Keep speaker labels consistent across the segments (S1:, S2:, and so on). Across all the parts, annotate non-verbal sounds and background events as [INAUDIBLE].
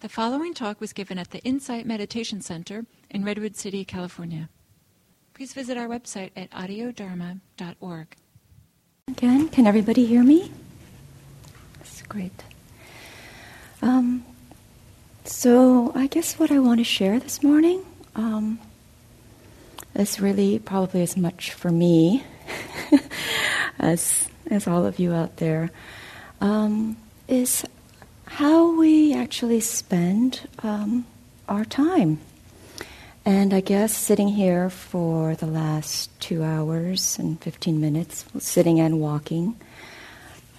S1: The following talk was given at the Insight Meditation Center in Redwood City, California. Please visit our website at audiodharma.org.
S2: Again, can everybody hear me? That's great. Um, so, I guess what I want to share this morning um, is really probably as much for me [LAUGHS] as as all of you out there. Um, is how we actually spend um, our time. And I guess sitting here for the last two hours and 15 minutes, sitting and walking,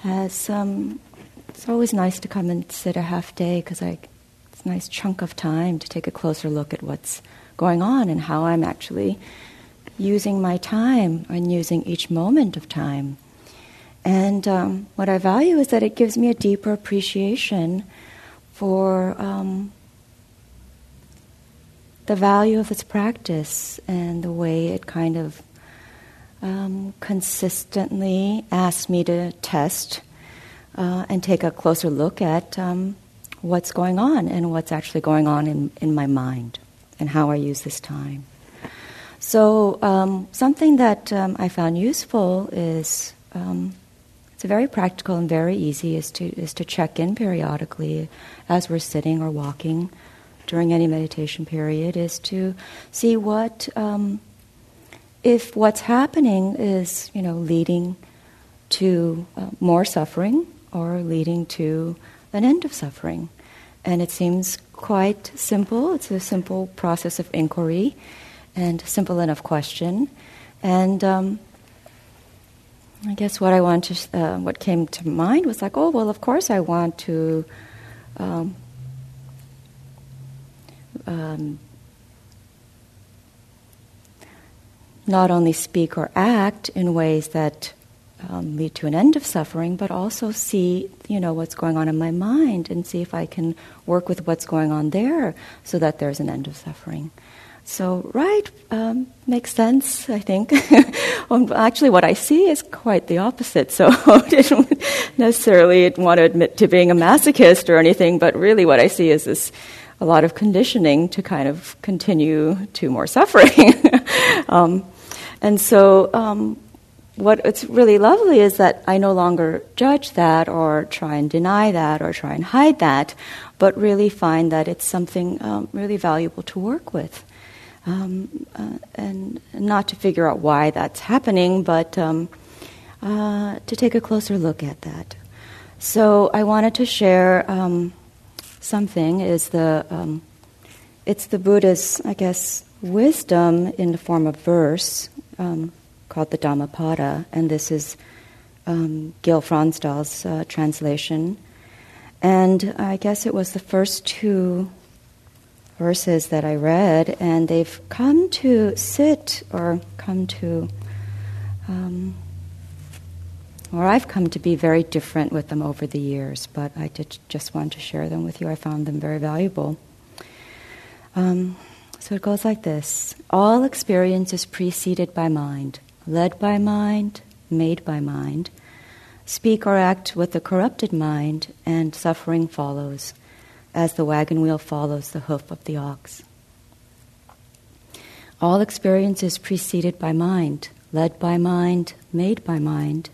S2: has, um, it's always nice to come and sit a half day because it's a nice chunk of time to take a closer look at what's going on and how I'm actually using my time and using each moment of time. And um, what I value is that it gives me a deeper appreciation for um, the value of its practice and the way it kind of um, consistently asks me to test uh, and take a closer look at um, what's going on and what's actually going on in, in my mind and how I use this time. So, um, something that um, I found useful is it's very practical and very easy is to is to check in periodically as we're sitting or walking during any meditation period is to see what um, if what's happening is you know leading to uh, more suffering or leading to an end of suffering. And it seems quite simple. It's a simple process of inquiry and simple enough question. And um, I guess what I want to, uh, what came to mind was like, oh well, of course I want to um, um, not only speak or act in ways that um, lead to an end of suffering, but also see, you know, what's going on in my mind and see if I can work with what's going on there so that there's an end of suffering. So, right um, makes sense, I think. [LAUGHS] Um, actually, what I see is quite the opposite. So, [LAUGHS] I didn't necessarily want to admit to being a masochist or anything, but really what I see is this a lot of conditioning to kind of continue to more suffering. [LAUGHS] um, and so, um, what it's really lovely is that I no longer judge that or try and deny that or try and hide that, but really find that it's something um, really valuable to work with um, uh, and not to figure out why that's happening, but um, uh, to take a closer look at that. So I wanted to share um, something. Is the um, it's the Buddha's, I guess, wisdom in the form of verse um, called the Dhammapada, and this is um, Gil Fronsdal's uh, translation. And I guess it was the first two verses that I read, and they've come to sit or come to, um, or I've come to be very different with them over the years, but I did just want to share them with you. I found them very valuable. Um, so it goes like this All experience is preceded by mind, led by mind, made by mind. Speak or act with the corrupted mind, and suffering follows as the wagon wheel follows the hoof of the ox. All experience is preceded by mind, led by mind, made by mind.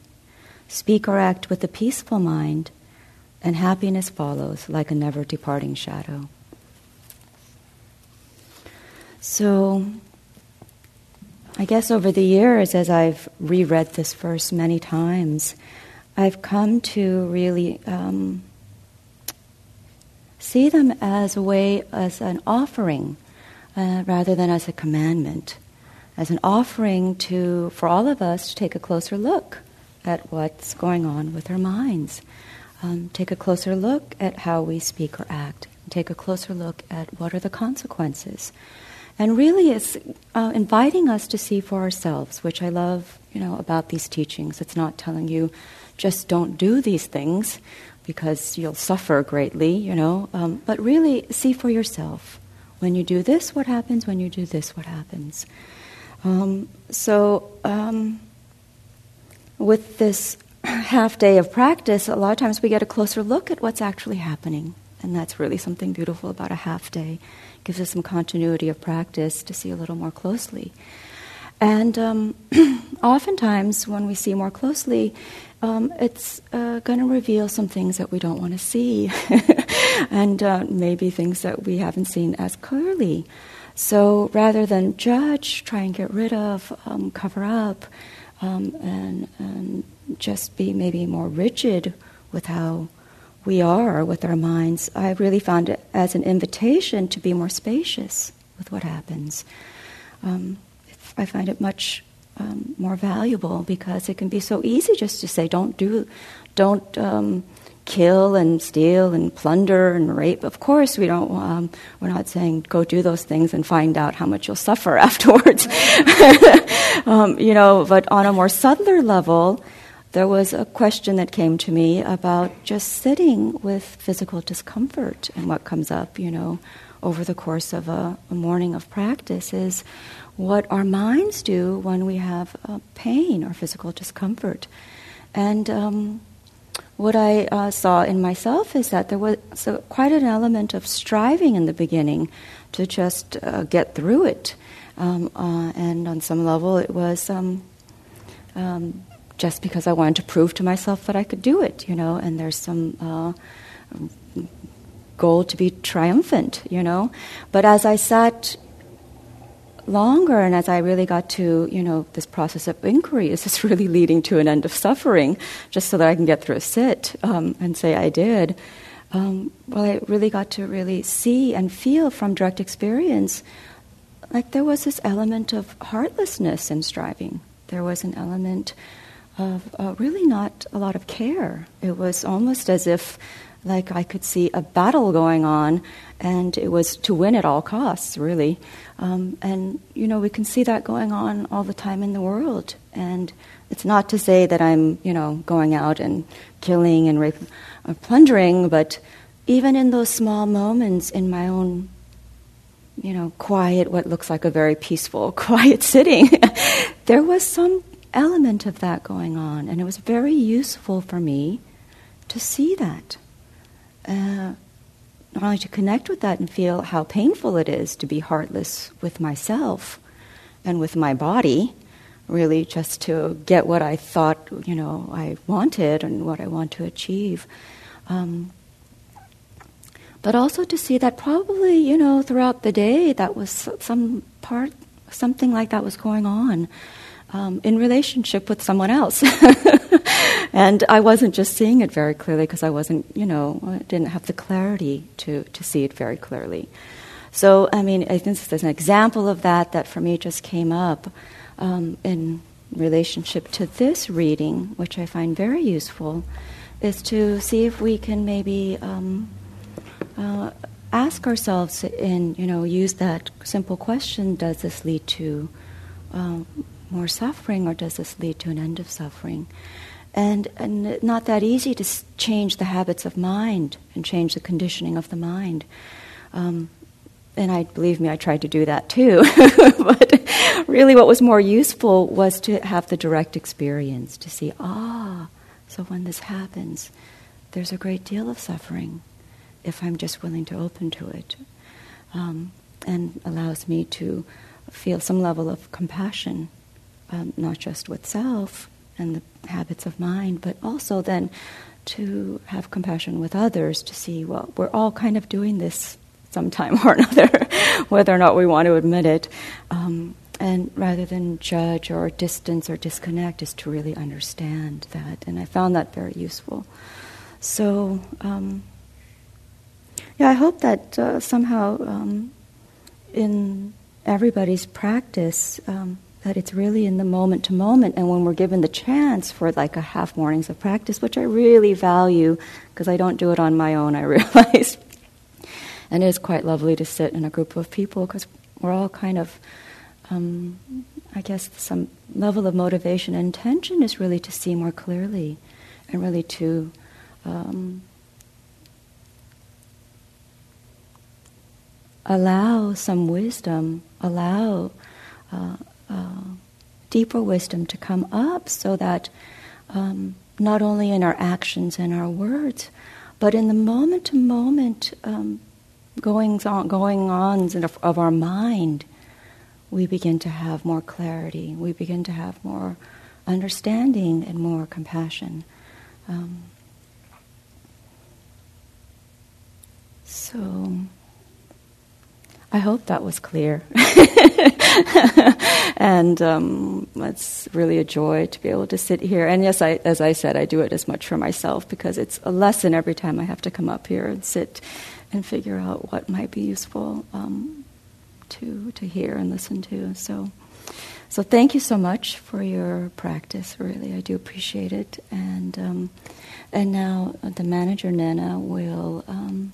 S2: Speak or act with a peaceful mind, and happiness follows like a never departing shadow. So, I guess over the years, as I've reread this verse many times, I've come to really um, see them as a way, as an offering, uh, rather than as a commandment, as an offering to for all of us to take a closer look at what's going on with our minds, um, take a closer look at how we speak or act, take a closer look at what are the consequences. And really, it's uh, inviting us to see for ourselves, which I love, you know, about these teachings. It's not telling you, just don't do these things, because you'll suffer greatly, you know. Um, but really, see for yourself. When you do this, what happens? When you do this, what happens? Um, so, um, with this [CLEARS THROAT] half day of practice, a lot of times we get a closer look at what's actually happening. And that's really something beautiful about a half day. It gives us some continuity of practice to see a little more closely. And um, [CLEARS THROAT] oftentimes, when we see more closely, um, it's uh, going to reveal some things that we don't want to see, [LAUGHS] and uh, maybe things that we haven't seen as clearly. So rather than judge, try and get rid of, um, cover up, um, and, and just be maybe more rigid with how we are with our minds, I really found it as an invitation to be more spacious with what happens. Um, I find it much um, more valuable because it can be so easy just to say, "Don't do, don't um, kill and steal and plunder and rape." Of course, we don't. Um, we're not saying go do those things and find out how much you'll suffer [LAUGHS] afterwards. [LAUGHS] Um, you know, but on a more subtler level there was a question that came to me about just sitting with physical discomfort and what comes up, you know, over the course of a, a morning of practice is what our minds do when we have uh, pain or physical discomfort. And um, what I uh, saw in myself is that there was a, quite an element of striving in the beginning to just uh, get through it. Um, uh, and on some level, it was um, um just because I wanted to prove to myself that I could do it, you know, and there's some uh, goal to be triumphant, you know. But as I sat longer and as I really got to, you know, this process of inquiry, is this [LAUGHS] really leading to an end of suffering, just so that I can get through a sit um, and say I did? Um, well, I really got to really see and feel from direct experience like there was this element of heartlessness in striving. There was an element of uh, really not a lot of care. It was almost as if, like, I could see a battle going on, and it was to win at all costs, really. Um, and, you know, we can see that going on all the time in the world. And it's not to say that I'm, you know, going out and killing and raping or plundering, but even in those small moments in my own you know, quiet, what looks like a very peaceful, [LAUGHS] quiet sitting, [LAUGHS] there was some element of that going on. And it was very useful for me to see that. Uh, not only to connect with that and feel how painful it is to be heartless with myself and with my body, really just to get what I thought, you know, I wanted and what I want to achieve. Um, but also to see that probably, you know, throughout the day, that was some part, something like that was going on um, in relationship with someone else. [LAUGHS] and I wasn't just seeing it very clearly because I wasn't, you know, I didn't have the clarity to, to see it very clearly. So, I mean, I think there's an example of that that for me just came up um, in relationship to this reading, which I find very useful, is to see if we can maybe um, uh, ask ourselves and, you know, use that simple question does this lead to um, more suffering or does this lead to an end of suffering? And, and not that easy to change the habits of mind and change the conditioning of the mind. Um, and I believe me, I tried to do that too. [LAUGHS] but really, what was more useful was to have the direct experience to see, ah, so when this happens, there's a great deal of suffering if I'm just willing to open to it. Um, and allows me to feel some level of compassion um, not just with self and the habits of mind, but also then to have compassion with others to see, well, we're all kind of doing this sometime [LAUGHS] or another, whether or not we want to admit it. Um, and rather than judge or distance or disconnect, is to really understand that. And I found that very useful. So, um, yeah, I hope that uh, somehow um, in everybody's practice, um, that it's really in the moment to moment and when we're given the chance for like a half mornings of practice which i really value because i don't do it on my own i [LAUGHS] realize. And it is quite lovely to sit in a group of people because we're all kind of um, i guess some level of motivation and intention is really to see more clearly and really to um, allow some wisdom allow uh, uh, deeper wisdom to come up so that um, not only in our actions and our words, But in the moment to moment um, goings on, going ons of our mind, we begin to have more clarity. We begin to have more understanding and more compassion. Um, so, I hope that was clear. [LAUGHS] and um, it's really a joy to be able to sit here. And yes, I, as I said, I do it as much for myself because it's a lesson every time I have to come up here and sit and figure out what might be useful um, to to hear and listen to. So. So thank you so much for your practice. Really, I do appreciate it. And um, and now the manager Nana will um,